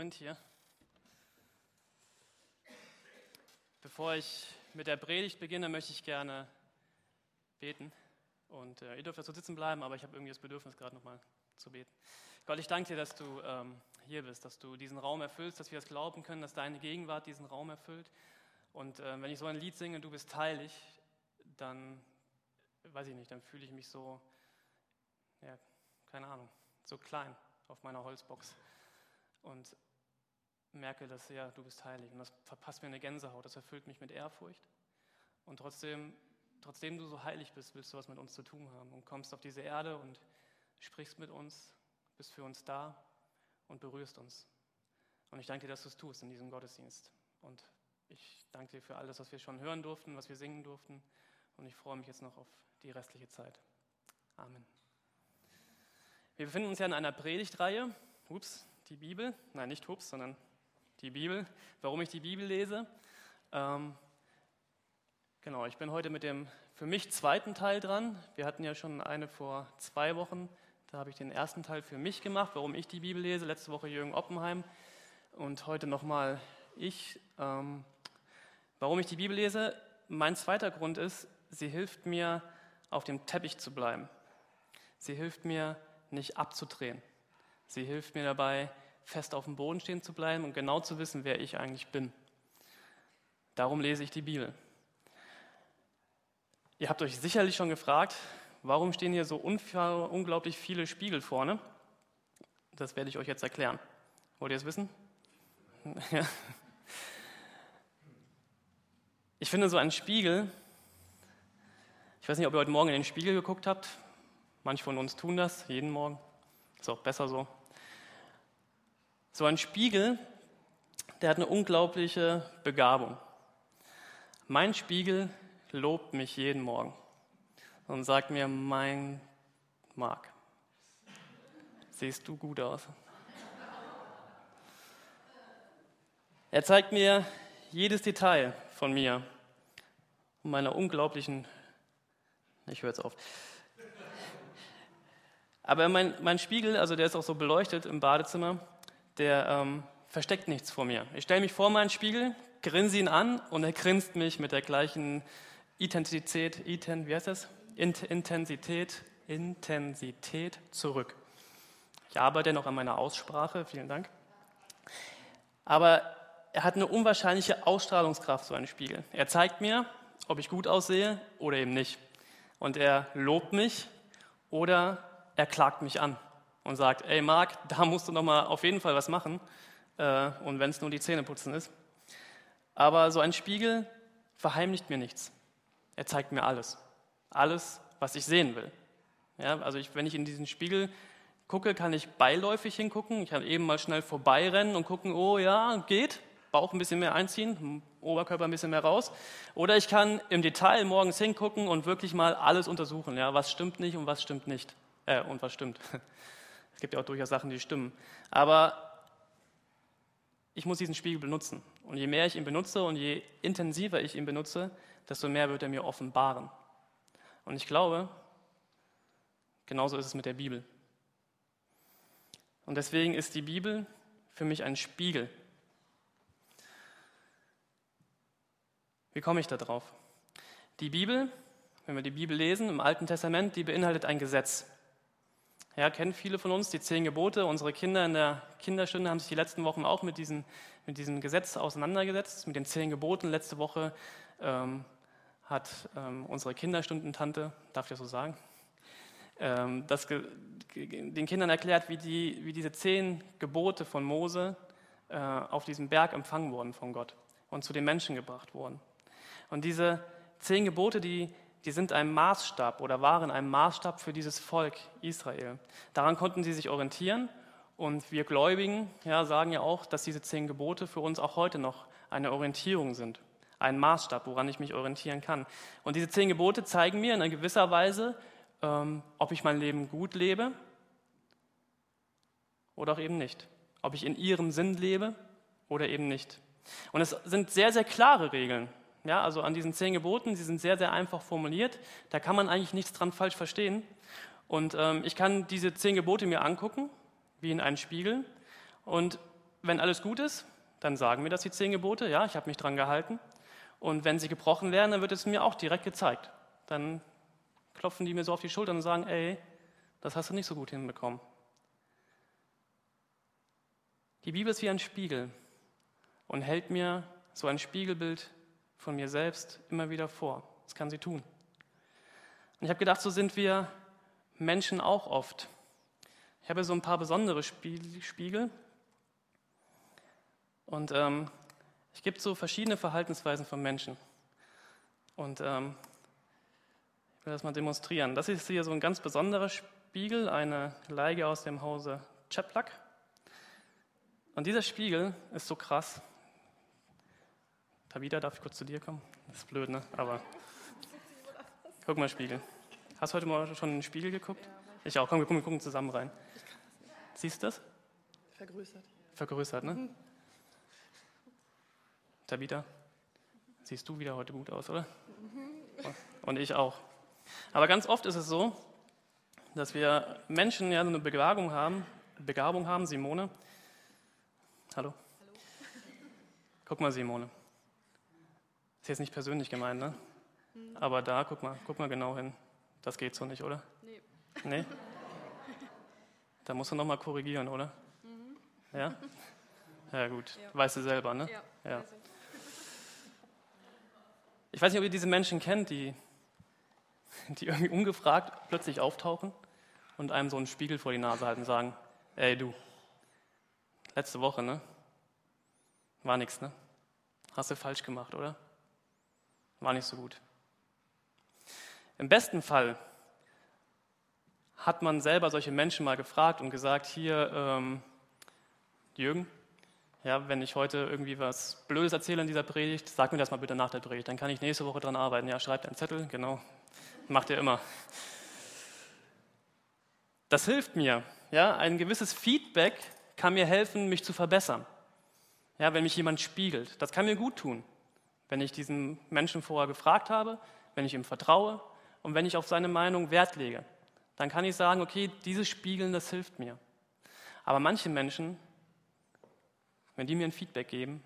Moment hier. Bevor ich mit der Predigt beginne, möchte ich gerne beten. Und äh, ihr dürft dazu sitzen bleiben, aber ich habe irgendwie das Bedürfnis, gerade nochmal zu beten. Gott, ich danke dir, dass du ähm, hier bist, dass du diesen Raum erfüllst, dass wir das glauben können, dass deine Gegenwart diesen Raum erfüllt. Und äh, wenn ich so ein Lied singe, du bist heilig, dann, weiß ich nicht, dann fühle ich mich so, ja, keine Ahnung, so klein auf meiner Holzbox. Und merke, dass ja, du bist heilig. Und das verpasst mir eine Gänsehaut, das erfüllt mich mit Ehrfurcht. Und trotzdem, trotzdem du so heilig bist, willst du was mit uns zu tun haben und kommst auf diese Erde und sprichst mit uns, bist für uns da und berührst uns. Und ich danke dir, dass du es tust in diesem Gottesdienst. Und ich danke dir für alles, was wir schon hören durften, was wir singen durften. Und ich freue mich jetzt noch auf die restliche Zeit. Amen. Wir befinden uns ja in einer Predigtreihe. Ups, die Bibel. Nein, nicht Ups, sondern die Bibel, warum ich die Bibel lese. Ähm, genau, ich bin heute mit dem für mich zweiten Teil dran. Wir hatten ja schon eine vor zwei Wochen. Da habe ich den ersten Teil für mich gemacht, warum ich die Bibel lese. Letzte Woche Jürgen Oppenheim und heute nochmal ich. Ähm, warum ich die Bibel lese? Mein zweiter Grund ist, sie hilft mir, auf dem Teppich zu bleiben. Sie hilft mir, nicht abzudrehen. Sie hilft mir dabei, fest auf dem Boden stehen zu bleiben und genau zu wissen, wer ich eigentlich bin. Darum lese ich die Bibel. Ihr habt euch sicherlich schon gefragt, warum stehen hier so unglaublich viele Spiegel vorne? Das werde ich euch jetzt erklären. Wollt ihr es wissen? Ja. Ich finde so ein Spiegel, ich weiß nicht, ob ihr heute Morgen in den Spiegel geguckt habt. Manche von uns tun das jeden Morgen. Ist auch besser so. So ein Spiegel, der hat eine unglaubliche Begabung. Mein Spiegel lobt mich jeden Morgen und sagt mir, mein Mark, siehst du gut aus. Er zeigt mir jedes Detail von mir und meiner unglaublichen, ich höre jetzt auf. Aber mein, mein Spiegel, also der ist auch so beleuchtet im Badezimmer, der ähm, versteckt nichts vor mir. Ich stelle mich vor meinen Spiegel, grinse ihn an und er grinst mich mit der gleichen Intensität, Iten, wie heißt das? Intensität, Intensität zurück. Ich arbeite noch an meiner Aussprache, vielen Dank. Aber er hat eine unwahrscheinliche Ausstrahlungskraft, so ein Spiegel. Er zeigt mir, ob ich gut aussehe oder eben nicht. Und er lobt mich oder er klagt mich an und sagt, ey Marc, da musst du noch mal auf jeden Fall was machen. Äh, und wenn es nur die Zähne putzen ist. Aber so ein Spiegel verheimlicht mir nichts. Er zeigt mir alles. Alles, was ich sehen will. Ja, also ich, wenn ich in diesen Spiegel gucke, kann ich beiläufig hingucken. Ich kann eben mal schnell vorbeirennen und gucken, oh ja, geht. Bauch ein bisschen mehr einziehen, Oberkörper ein bisschen mehr raus. Oder ich kann im Detail morgens hingucken und wirklich mal alles untersuchen. Ja, was stimmt nicht und was stimmt nicht. Äh, und was stimmt. Es gibt ja auch durchaus Sachen, die stimmen. Aber ich muss diesen Spiegel benutzen. Und je mehr ich ihn benutze und je intensiver ich ihn benutze, desto mehr wird er mir offenbaren. Und ich glaube, genauso ist es mit der Bibel. Und deswegen ist die Bibel für mich ein Spiegel. Wie komme ich da drauf? Die Bibel, wenn wir die Bibel lesen im Alten Testament, die beinhaltet ein Gesetz. Ja, kennen viele von uns die zehn Gebote. Unsere Kinder in der Kinderstunde haben sich die letzten Wochen auch mit, diesen, mit diesem Gesetz auseinandergesetzt, mit den zehn Geboten. Letzte Woche ähm, hat ähm, unsere Kinderstundentante, darf ich das so sagen, ähm, das den Kindern erklärt, wie, die, wie diese zehn Gebote von Mose äh, auf diesem Berg empfangen wurden von Gott und zu den Menschen gebracht wurden. Und diese zehn Gebote, die die sind ein Maßstab oder waren ein Maßstab für dieses Volk Israel. Daran konnten sie sich orientieren und wir Gläubigen ja, sagen ja auch, dass diese zehn Gebote für uns auch heute noch eine Orientierung sind, ein Maßstab, woran ich mich orientieren kann. Und diese zehn Gebote zeigen mir in gewisser Weise, ähm, ob ich mein Leben gut lebe oder auch eben nicht. Ob ich in ihrem Sinn lebe oder eben nicht. Und es sind sehr, sehr klare Regeln. Ja, also an diesen zehn Geboten, sie sind sehr, sehr einfach formuliert. Da kann man eigentlich nichts dran falsch verstehen. Und ähm, ich kann diese zehn Gebote mir angucken, wie in einen Spiegel. Und wenn alles gut ist, dann sagen mir das die zehn Gebote, ja, ich habe mich dran gehalten. Und wenn sie gebrochen werden, dann wird es mir auch direkt gezeigt. Dann klopfen die mir so auf die Schulter und sagen, ey, das hast du nicht so gut hinbekommen. Die Bibel ist wie ein Spiegel und hält mir so ein Spiegelbild von mir selbst immer wieder vor. Das kann sie tun. Und ich habe gedacht, so sind wir Menschen auch oft. Ich habe so ein paar besondere Spiegel. Und ähm, es gibt so verschiedene Verhaltensweisen von Menschen. Und ähm, ich will das mal demonstrieren. Das ist hier so ein ganz besonderer Spiegel, eine Leige aus dem Hause Chaplak. Und dieser Spiegel ist so krass. Tabita, darf ich kurz zu dir kommen? Das ist blöd, ne? Aber guck mal, Spiegel. Hast du heute mal schon in den Spiegel geguckt? Ich auch. Komm, wir gucken zusammen rein. Siehst du das? Vergrößert. Vergrößert, ne? Mhm. Tabita, siehst du wieder heute gut aus, oder? Mhm. Und ich auch. Aber ganz oft ist es so, dass wir Menschen ja so eine Begabung haben, Begabung haben, Simone. Hallo. Hallo. Guck mal, Simone. Ist jetzt nicht persönlich gemeint, ne? Mhm. Aber da, guck mal, guck mal genau hin. Das geht so nicht, oder? Nee. Nee? Da musst du nochmal korrigieren, oder? Mhm. Ja? Ja, gut. Ja. Weißt du selber, ne? Ja. ja. Ich weiß nicht, ob ihr diese Menschen kennt, die, die irgendwie ungefragt plötzlich auftauchen und einem so einen Spiegel vor die Nase halten und sagen, ey du, letzte Woche, ne? War nichts, ne? Hast du falsch gemacht, oder? War nicht so gut. Im besten Fall hat man selber solche Menschen mal gefragt und gesagt, hier, ähm, Jürgen, ja, wenn ich heute irgendwie was Blödes erzähle in dieser Predigt, sag mir das mal bitte nach der Predigt, dann kann ich nächste Woche dran arbeiten. Ja, schreibt einen Zettel, genau, macht ihr immer. Das hilft mir. Ja, ein gewisses Feedback kann mir helfen, mich zu verbessern. Ja, wenn mich jemand spiegelt, das kann mir gut tun. Wenn ich diesen Menschen vorher gefragt habe, wenn ich ihm vertraue und wenn ich auf seine Meinung Wert lege, dann kann ich sagen, okay, dieses Spiegeln, das hilft mir. Aber manche Menschen wenn die mir ein Feedback geben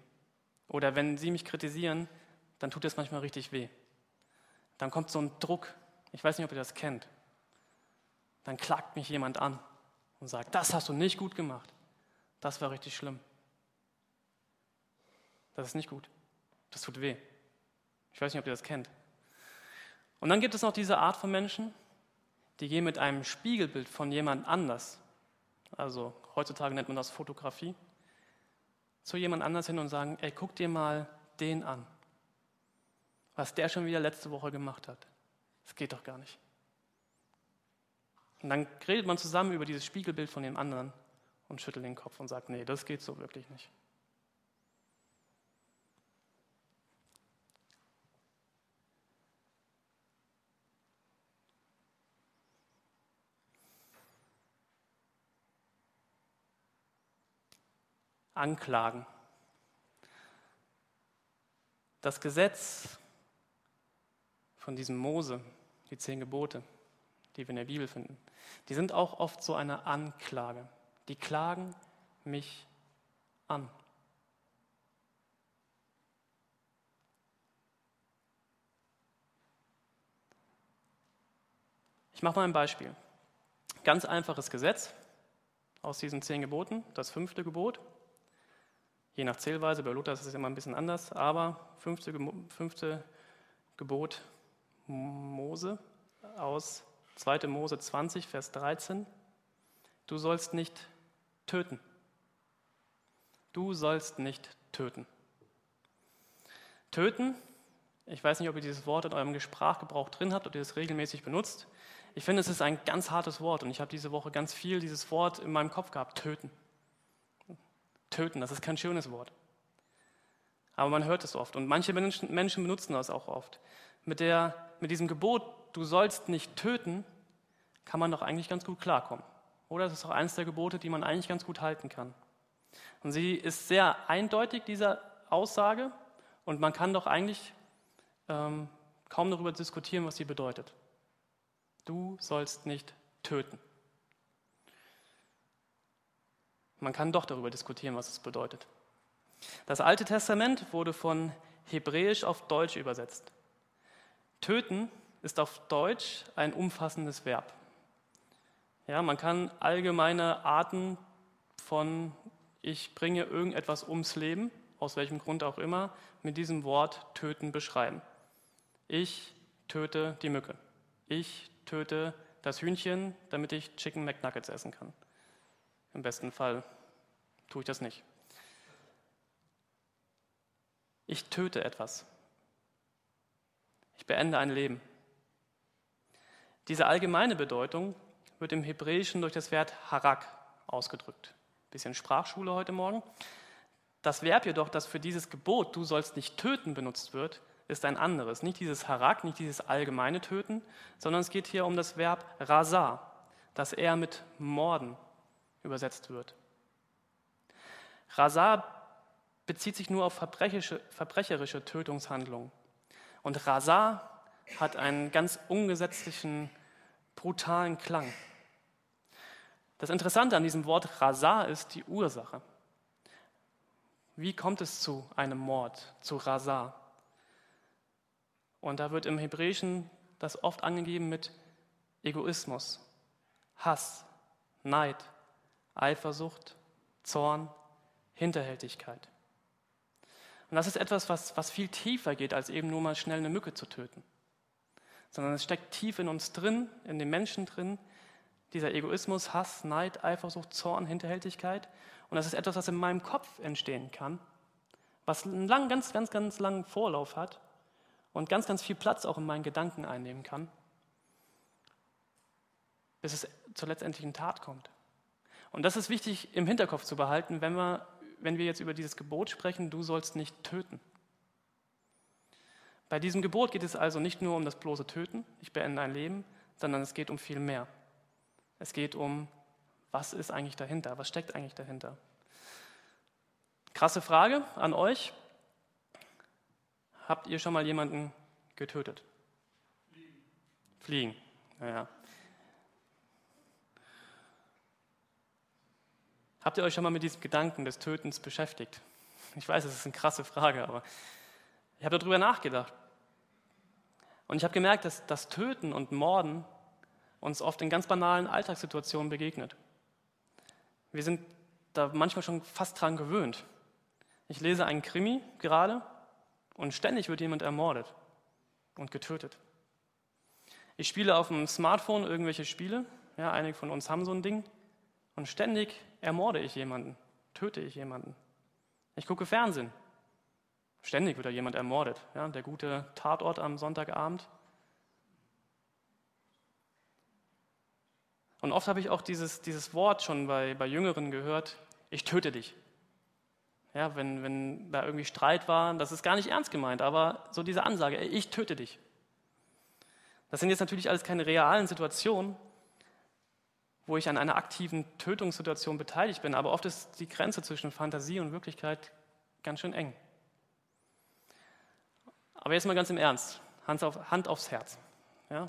oder wenn sie mich kritisieren, dann tut das manchmal richtig weh. Dann kommt so ein Druck. Ich weiß nicht, ob ihr das kennt. Dann klagt mich jemand an und sagt, das hast du nicht gut gemacht. Das war richtig schlimm. Das ist nicht gut. Das tut weh. Ich weiß nicht, ob ihr das kennt. Und dann gibt es noch diese Art von Menschen, die gehen mit einem Spiegelbild von jemand anders. Also heutzutage nennt man das Fotografie zu jemand anders hin und sagen, ey, guck dir mal den an. Was der schon wieder letzte Woche gemacht hat. Das geht doch gar nicht. Und dann redet man zusammen über dieses Spiegelbild von dem anderen und schüttelt den Kopf und sagt, nee, das geht so wirklich nicht. Anklagen. Das Gesetz von diesem Mose, die zehn Gebote, die wir in der Bibel finden, die sind auch oft so eine Anklage. Die klagen mich an. Ich mache mal ein Beispiel. Ganz einfaches Gesetz aus diesen zehn Geboten, das fünfte Gebot. Je nach Zählweise, bei Luther ist es immer ein bisschen anders, aber fünfte, fünfte Gebot Mose aus 2. Mose 20, Vers 13. Du sollst nicht töten. Du sollst nicht töten. Töten, ich weiß nicht, ob ihr dieses Wort in eurem Sprachgebrauch drin habt, ob ihr es regelmäßig benutzt. Ich finde, es ist ein ganz hartes Wort und ich habe diese Woche ganz viel dieses Wort in meinem Kopf gehabt, töten töten. Das ist kein schönes Wort. Aber man hört es oft und manche Menschen, Menschen benutzen das auch oft. Mit, der, mit diesem Gebot, du sollst nicht töten, kann man doch eigentlich ganz gut klarkommen. Oder es ist auch eines der Gebote, die man eigentlich ganz gut halten kann. Und sie ist sehr eindeutig, diese Aussage, und man kann doch eigentlich ähm, kaum darüber diskutieren, was sie bedeutet. Du sollst nicht töten. Man kann doch darüber diskutieren, was es bedeutet. Das Alte Testament wurde von Hebräisch auf Deutsch übersetzt. Töten ist auf Deutsch ein umfassendes Verb. Ja, man kann allgemeine Arten von ich bringe irgendetwas ums Leben, aus welchem Grund auch immer, mit diesem Wort töten beschreiben. Ich töte die Mücke. Ich töte das Hühnchen, damit ich Chicken McNuggets essen kann. Im besten Fall tue ich das nicht. Ich töte etwas. Ich beende ein Leben. Diese allgemeine Bedeutung wird im Hebräischen durch das Wort Harak ausgedrückt. Bisschen Sprachschule heute Morgen. Das Verb jedoch, das für dieses Gebot, du sollst nicht töten, benutzt wird, ist ein anderes. Nicht dieses Harak, nicht dieses allgemeine Töten, sondern es geht hier um das Verb Rasa, das eher mit Morden übersetzt wird. Rasa bezieht sich nur auf verbrecherische, verbrecherische Tötungshandlungen. Und Rasa hat einen ganz ungesetzlichen, brutalen Klang. Das Interessante an diesem Wort Rasa ist die Ursache. Wie kommt es zu einem Mord, zu Rasa? Und da wird im Hebräischen das oft angegeben mit Egoismus, Hass, Neid, Eifersucht, Zorn, Hinterhältigkeit. Und das ist etwas, was, was viel tiefer geht, als eben nur mal schnell eine Mücke zu töten. Sondern es steckt tief in uns drin, in den Menschen drin, dieser Egoismus, Hass, Neid, Eifersucht, Zorn, Hinterhältigkeit. Und das ist etwas, was in meinem Kopf entstehen kann, was einen lang, ganz, ganz, ganz langen Vorlauf hat und ganz, ganz viel Platz auch in meinen Gedanken einnehmen kann, bis es zur letztendlichen Tat kommt. Und das ist wichtig im Hinterkopf zu behalten, wenn wir, wenn wir jetzt über dieses Gebot sprechen, du sollst nicht töten. Bei diesem Gebot geht es also nicht nur um das bloße Töten, ich beende ein Leben, sondern es geht um viel mehr. Es geht um, was ist eigentlich dahinter, was steckt eigentlich dahinter. Krasse Frage an euch. Habt ihr schon mal jemanden getötet? Fliegen. Fliegen, naja. Habt ihr euch schon mal mit diesem Gedanken des Tötens beschäftigt? Ich weiß, es ist eine krasse Frage, aber ich habe darüber nachgedacht. Und ich habe gemerkt, dass das Töten und Morden uns oft in ganz banalen Alltagssituationen begegnet. Wir sind da manchmal schon fast dran gewöhnt. Ich lese einen Krimi gerade und ständig wird jemand ermordet und getötet. Ich spiele auf dem Smartphone irgendwelche Spiele, ja, einige von uns haben so ein Ding, und ständig ermorde ich jemanden, töte ich jemanden. Ich gucke Fernsehen. Ständig wird da jemand ermordet. Ja, der gute Tatort am Sonntagabend. Und oft habe ich auch dieses, dieses Wort schon bei, bei Jüngeren gehört, ich töte dich. Ja, wenn, wenn da irgendwie Streit war, das ist gar nicht ernst gemeint, aber so diese Ansage, ich töte dich. Das sind jetzt natürlich alles keine realen Situationen, wo ich an einer aktiven Tötungssituation beteiligt bin, aber oft ist die Grenze zwischen Fantasie und Wirklichkeit ganz schön eng. Aber jetzt mal ganz im Ernst, Hand, auf, Hand aufs Herz. Ja?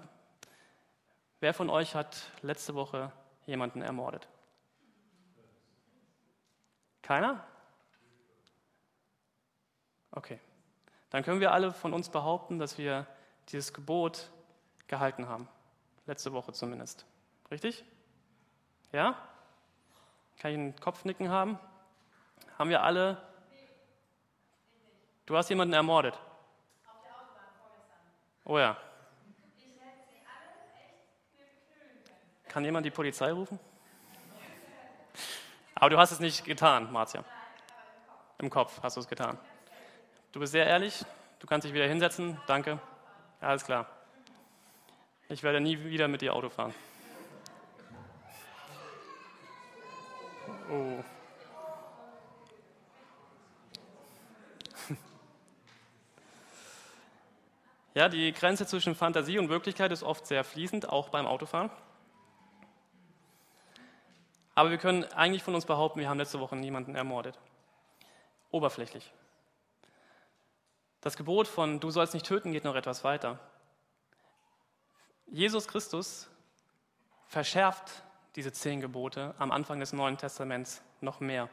Wer von euch hat letzte Woche jemanden ermordet? Keiner? Okay. Dann können wir alle von uns behaupten, dass wir dieses Gebot gehalten haben. Letzte Woche zumindest. Richtig? Ja? Kann ich einen Kopfnicken haben? Haben wir alle? Du hast jemanden ermordet. Oh ja. Kann jemand die Polizei rufen? Aber du hast es nicht getan, Marzia. Im Kopf hast du es getan. Du bist sehr ehrlich. Du kannst dich wieder hinsetzen. Danke. Alles klar. Ich werde nie wieder mit dir Auto fahren. Oh. Ja, die Grenze zwischen Fantasie und Wirklichkeit ist oft sehr fließend, auch beim Autofahren. Aber wir können eigentlich von uns behaupten, wir haben letzte Woche niemanden ermordet. Oberflächlich. Das Gebot von Du sollst nicht töten geht noch etwas weiter. Jesus Christus verschärft diese zehn Gebote am Anfang des Neuen Testaments noch mehr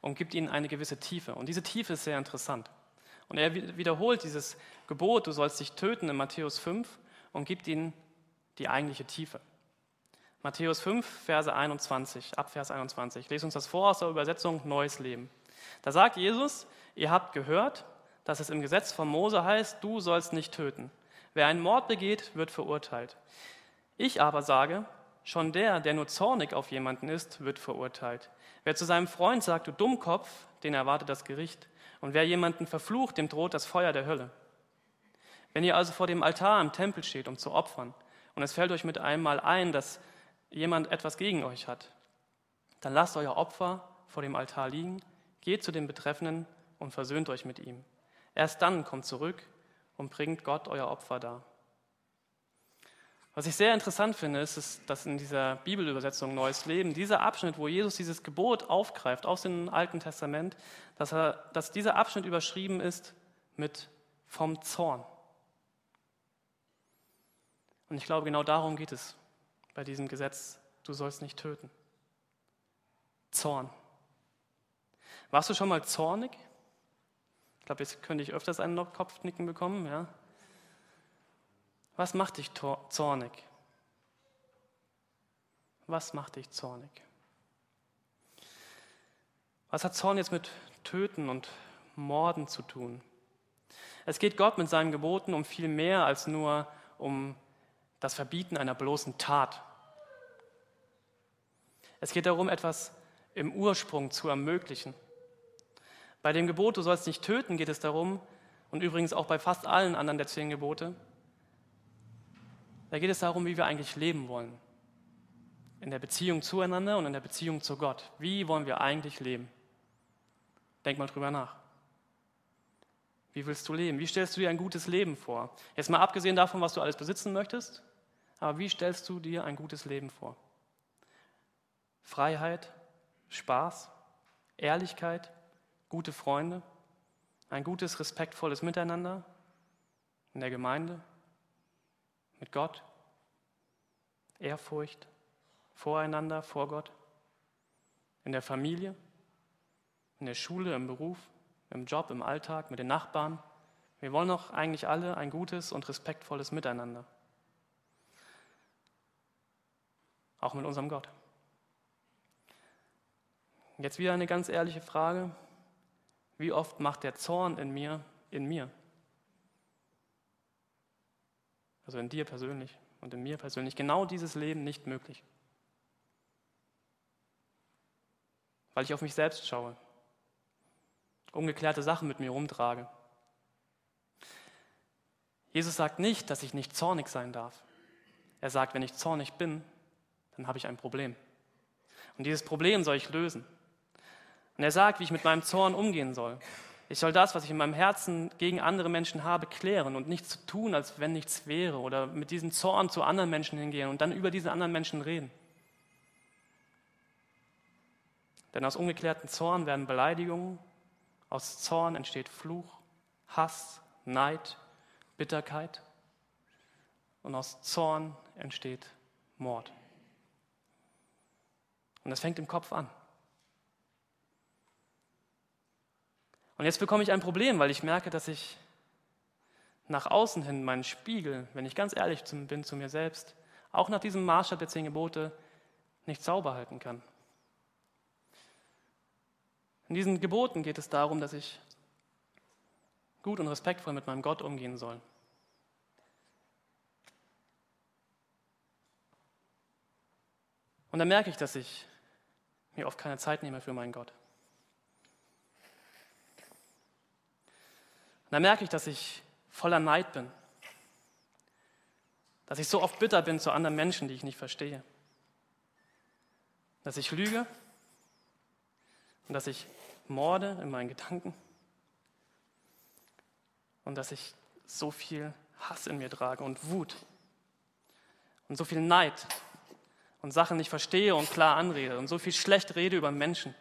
und gibt ihnen eine gewisse Tiefe. Und diese Tiefe ist sehr interessant. Und er wiederholt dieses Gebot, du sollst dich töten in Matthäus 5 und gibt ihnen die eigentliche Tiefe. Matthäus 5, Verse 21, ab Vers 21. Ich lese uns das vor aus der Übersetzung Neues Leben. Da sagt Jesus, ihr habt gehört, dass es im Gesetz von Mose heißt, du sollst nicht töten. Wer einen Mord begeht, wird verurteilt. Ich aber sage, schon der, der nur zornig auf jemanden ist, wird verurteilt. Wer zu seinem Freund sagt, du Dummkopf, den erwartet das Gericht. Und wer jemanden verflucht, dem droht das Feuer der Hölle. Wenn ihr also vor dem Altar im Tempel steht, um zu opfern, und es fällt euch mit einmal ein, dass jemand etwas gegen euch hat, dann lasst euer Opfer vor dem Altar liegen, geht zu dem Betreffenden und versöhnt euch mit ihm. Erst dann kommt zurück und bringt Gott euer Opfer dar. Was ich sehr interessant finde, ist, ist, dass in dieser Bibelübersetzung Neues Leben, dieser Abschnitt, wo Jesus dieses Gebot aufgreift aus dem Alten Testament, dass, er, dass dieser Abschnitt überschrieben ist mit vom Zorn. Und ich glaube, genau darum geht es bei diesem Gesetz, du sollst nicht töten. Zorn. Warst du schon mal zornig? Ich glaube, jetzt könnte ich öfters einen Kopfnicken bekommen. Ja? Was macht dich zornig? Was macht dich zornig? Was hat Zorn jetzt mit Töten und Morden zu tun? Es geht Gott mit seinen Geboten um viel mehr als nur um das Verbieten einer bloßen Tat. Es geht darum, etwas im Ursprung zu ermöglichen. Bei dem Gebot, du sollst nicht töten, geht es darum, und übrigens auch bei fast allen anderen der zehn Gebote, da geht es darum, wie wir eigentlich leben wollen. In der Beziehung zueinander und in der Beziehung zu Gott. Wie wollen wir eigentlich leben? Denk mal drüber nach. Wie willst du leben? Wie stellst du dir ein gutes Leben vor? Jetzt mal abgesehen davon, was du alles besitzen möchtest, aber wie stellst du dir ein gutes Leben vor? Freiheit, Spaß, Ehrlichkeit, gute Freunde, ein gutes, respektvolles Miteinander in der Gemeinde, mit Gott, Ehrfurcht, voreinander, vor Gott, in der Familie, in der Schule, im Beruf, im Job, im Alltag, mit den Nachbarn. Wir wollen doch eigentlich alle ein gutes und respektvolles Miteinander. Auch mit unserem Gott. Jetzt wieder eine ganz ehrliche Frage. Wie oft macht der Zorn in mir, in mir? Also in dir persönlich und in mir persönlich genau dieses Leben nicht möglich. Weil ich auf mich selbst schaue, ungeklärte Sachen mit mir rumtrage. Jesus sagt nicht, dass ich nicht zornig sein darf. Er sagt, wenn ich zornig bin, dann habe ich ein Problem. Und dieses Problem soll ich lösen. Und er sagt, wie ich mit meinem Zorn umgehen soll. Ich soll das, was ich in meinem Herzen gegen andere Menschen habe, klären und nichts zu tun, als wenn nichts wäre. Oder mit diesem Zorn zu anderen Menschen hingehen und dann über diese anderen Menschen reden. Denn aus ungeklärten Zorn werden Beleidigungen, aus Zorn entsteht Fluch, Hass, Neid, Bitterkeit und aus Zorn entsteht Mord. Und das fängt im Kopf an. Und jetzt bekomme ich ein Problem, weil ich merke, dass ich nach außen hin meinen Spiegel, wenn ich ganz ehrlich bin zu mir selbst, auch nach diesem Maßstab der zehn Gebote nicht sauber halten kann. In diesen Geboten geht es darum, dass ich gut und respektvoll mit meinem Gott umgehen soll. Und dann merke ich, dass ich mir oft keine Zeit nehme für meinen Gott. Und dann merke ich, dass ich voller Neid bin. Dass ich so oft bitter bin zu anderen Menschen, die ich nicht verstehe. Dass ich lüge und dass ich morde in meinen Gedanken und dass ich so viel Hass in mir trage und Wut und so viel Neid und Sachen nicht verstehe und klar anrede und so viel schlecht rede über Menschen.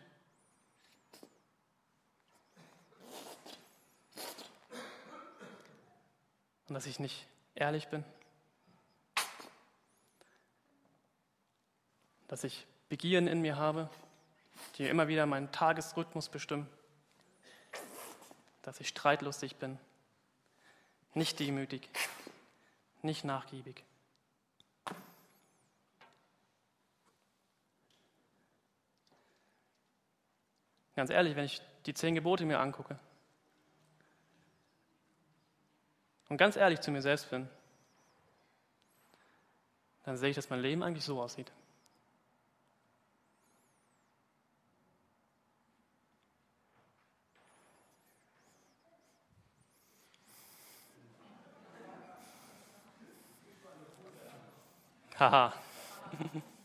Und dass ich nicht ehrlich bin. dass ich Begierden in mir habe, die immer wieder meinen Tagesrhythmus bestimmen, dass ich streitlustig bin, nicht demütig, nicht nachgiebig. Ganz ehrlich, wenn ich die zehn Gebote mir angucke und ganz ehrlich zu mir selbst bin, dann sehe ich, dass mein Leben eigentlich so aussieht. Haha.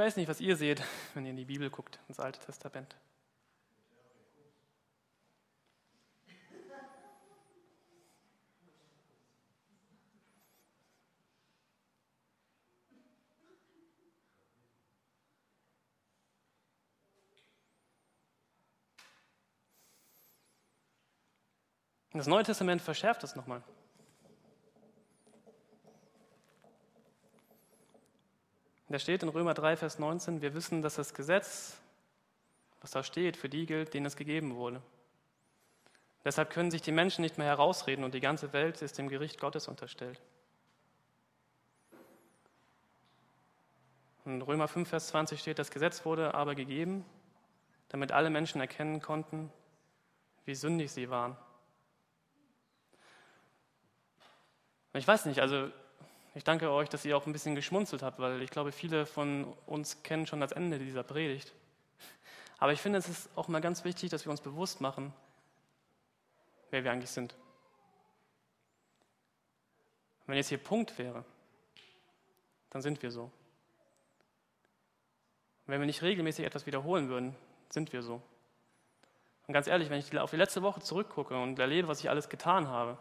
weiß nicht, was ihr seht, wenn ihr in die Bibel guckt, ins Alte Testament. Das Neue Testament verschärft das nochmal. Da steht in Römer 3, Vers 19, wir wissen, dass das Gesetz, was da steht, für die gilt, denen es gegeben wurde. Deshalb können sich die Menschen nicht mehr herausreden und die ganze Welt ist dem Gericht Gottes unterstellt. In Römer 5, Vers 20 steht, das Gesetz wurde aber gegeben, damit alle Menschen erkennen konnten, wie sündig sie waren. Ich weiß nicht, also ich danke euch, dass ihr auch ein bisschen geschmunzelt habt, weil ich glaube, viele von uns kennen schon das Ende dieser Predigt. Aber ich finde, es ist auch mal ganz wichtig, dass wir uns bewusst machen, wer wir eigentlich sind. Wenn jetzt hier Punkt wäre, dann sind wir so. Wenn wir nicht regelmäßig etwas wiederholen würden, sind wir so. Und ganz ehrlich, wenn ich auf die letzte Woche zurückgucke und erlebe, was ich alles getan habe,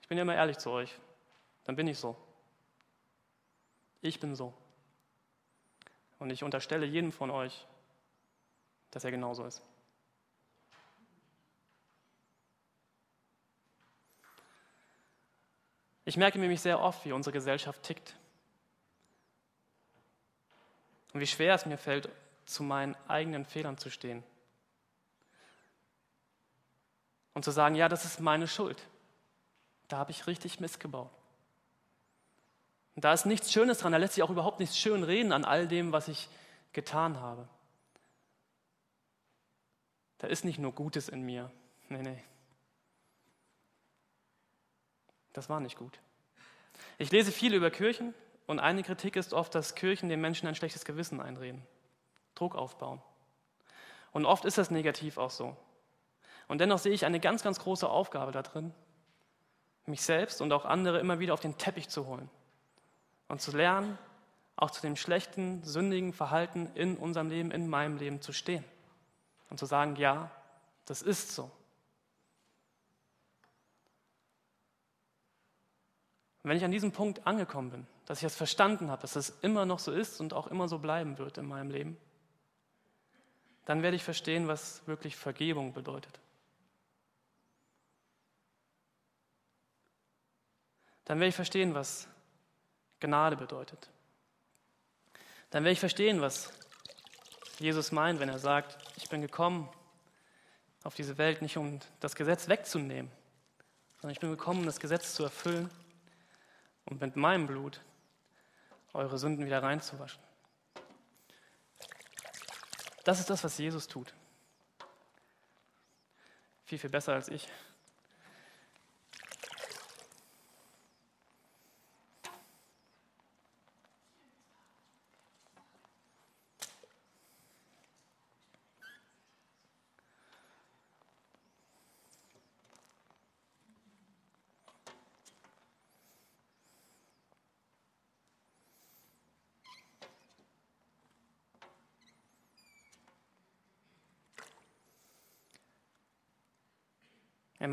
ich bin ja immer ehrlich zu euch, dann bin ich so. Ich bin so. Und ich unterstelle jedem von euch, dass er genauso ist. Ich merke nämlich sehr oft, wie unsere Gesellschaft tickt. Und wie schwer es mir fällt, zu meinen eigenen Fehlern zu stehen. Und zu sagen, ja, das ist meine Schuld. Da habe ich richtig missgebaut. Und da ist nichts Schönes dran, da lässt sich auch überhaupt nichts schön reden an all dem, was ich getan habe. Da ist nicht nur Gutes in mir. Nee, nee. Das war nicht gut. Ich lese viel über Kirchen und eine Kritik ist oft, dass Kirchen den Menschen ein schlechtes Gewissen einreden, Druck aufbauen. Und oft ist das negativ auch so. Und dennoch sehe ich eine ganz, ganz große Aufgabe da drin, mich selbst und auch andere immer wieder auf den Teppich zu holen und zu lernen, auch zu dem schlechten, sündigen Verhalten in unserem Leben, in meinem Leben zu stehen und zu sagen, ja, das ist so. Und wenn ich an diesem Punkt angekommen bin, dass ich es verstanden habe, dass es immer noch so ist und auch immer so bleiben wird in meinem Leben, dann werde ich verstehen, was wirklich Vergebung bedeutet. Dann werde ich verstehen, was Gnade bedeutet. Dann werde ich verstehen, was Jesus meint, wenn er sagt, ich bin gekommen auf diese Welt nicht, um das Gesetz wegzunehmen, sondern ich bin gekommen, um das Gesetz zu erfüllen und mit meinem Blut eure Sünden wieder reinzuwaschen. Das ist das, was Jesus tut. Viel, viel besser als ich.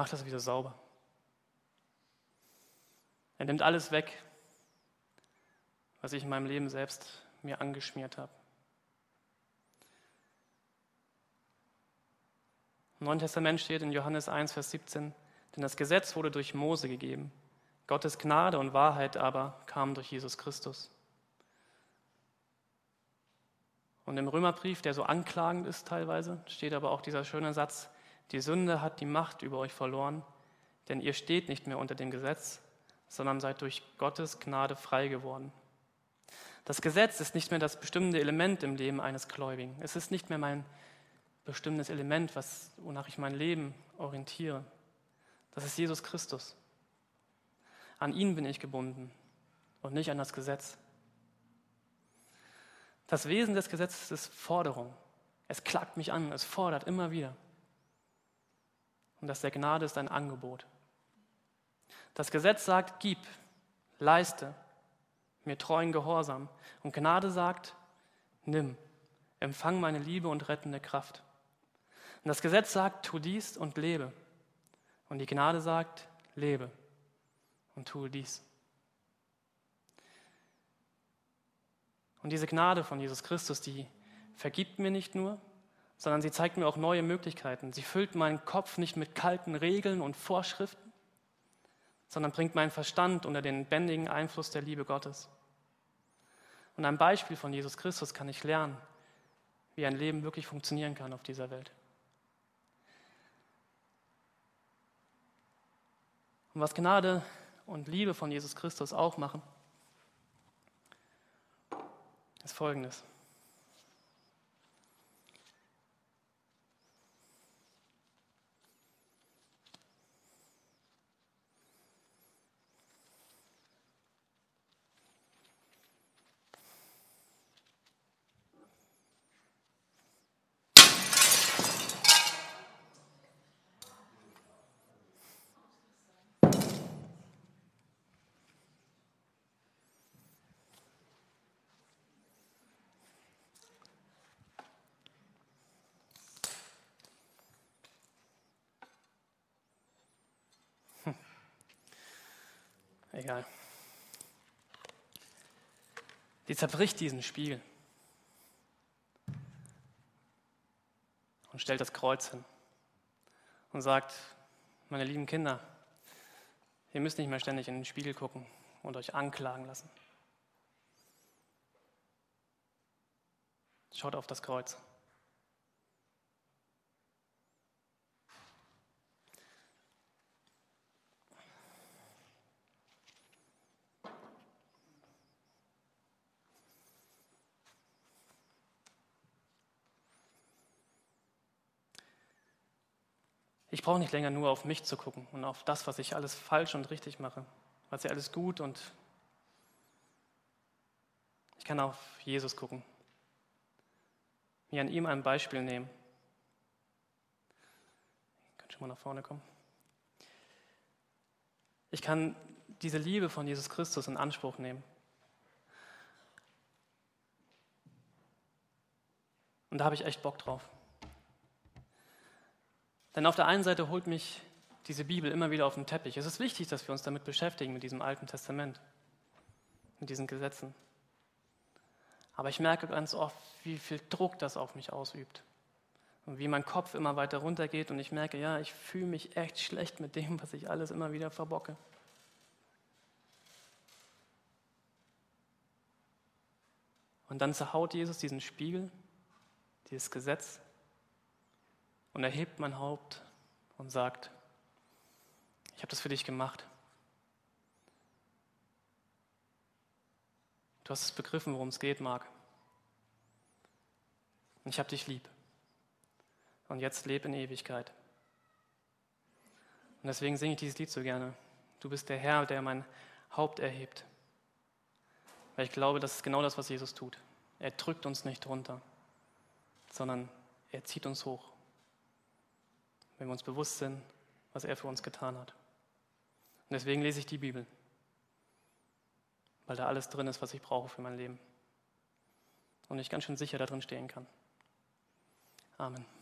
Macht das wieder sauber. Er nimmt alles weg, was ich in meinem Leben selbst mir angeschmiert habe. Im Neuen Testament steht in Johannes 1, Vers 17, denn das Gesetz wurde durch Mose gegeben, Gottes Gnade und Wahrheit aber kamen durch Jesus Christus. Und im Römerbrief, der so anklagend ist teilweise, steht aber auch dieser schöne Satz, die Sünde hat die Macht über euch verloren, denn ihr steht nicht mehr unter dem Gesetz, sondern seid durch Gottes Gnade frei geworden. Das Gesetz ist nicht mehr das bestimmende Element im Leben eines Gläubigen. Es ist nicht mehr mein bestimmendes Element, was, wonach ich mein Leben orientiere. Das ist Jesus Christus. An ihn bin ich gebunden und nicht an das Gesetz. Das Wesen des Gesetzes ist Forderung. Es klagt mich an, es fordert immer wieder. Und das der Gnade ist ein Angebot. Das Gesetz sagt, gib, leiste, mir treuen Gehorsam. Und Gnade sagt, nimm, empfang meine Liebe und rettende Kraft. Und das Gesetz sagt, tu dies und lebe. Und die Gnade sagt, lebe und tue dies. Und diese Gnade von Jesus Christus, die vergibt mir nicht nur, sondern sie zeigt mir auch neue Möglichkeiten. Sie füllt meinen Kopf nicht mit kalten Regeln und Vorschriften, sondern bringt meinen Verstand unter den bändigen Einfluss der Liebe Gottes. Und am Beispiel von Jesus Christus kann ich lernen, wie ein Leben wirklich funktionieren kann auf dieser Welt. Und was Gnade und Liebe von Jesus Christus auch machen, ist Folgendes. Egal. Die zerbricht diesen Spiegel und stellt das Kreuz hin und sagt, meine lieben Kinder, ihr müsst nicht mehr ständig in den Spiegel gucken und euch anklagen lassen. Schaut auf das Kreuz. Ich brauche nicht länger nur auf mich zu gucken und auf das, was ich alles falsch und richtig mache, was ich alles gut und ich kann auf Jesus gucken, mir an ihm ein Beispiel nehmen. Ich kann schon mal nach vorne kommen. Ich kann diese Liebe von Jesus Christus in Anspruch nehmen. Und da habe ich echt Bock drauf. Denn auf der einen Seite holt mich diese Bibel immer wieder auf den Teppich. Es ist wichtig, dass wir uns damit beschäftigen, mit diesem Alten Testament, mit diesen Gesetzen. Aber ich merke ganz oft, wie viel Druck das auf mich ausübt. Und wie mein Kopf immer weiter runtergeht und ich merke, ja, ich fühle mich echt schlecht mit dem, was ich alles immer wieder verbocke. Und dann zerhaut Jesus diesen Spiegel, dieses Gesetz und er hebt mein Haupt und sagt, ich habe das für dich gemacht. Du hast es begriffen, worum es geht, Marc. Und ich habe dich lieb. Und jetzt lebe in Ewigkeit. Und deswegen singe ich dieses Lied so gerne. Du bist der Herr, der mein Haupt erhebt. Weil ich glaube, das ist genau das, was Jesus tut. Er drückt uns nicht runter, sondern er zieht uns hoch wenn wir uns bewusst sind, was er für uns getan hat. Und deswegen lese ich die Bibel, weil da alles drin ist, was ich brauche für mein Leben. Und ich ganz schön sicher da drin stehen kann. Amen.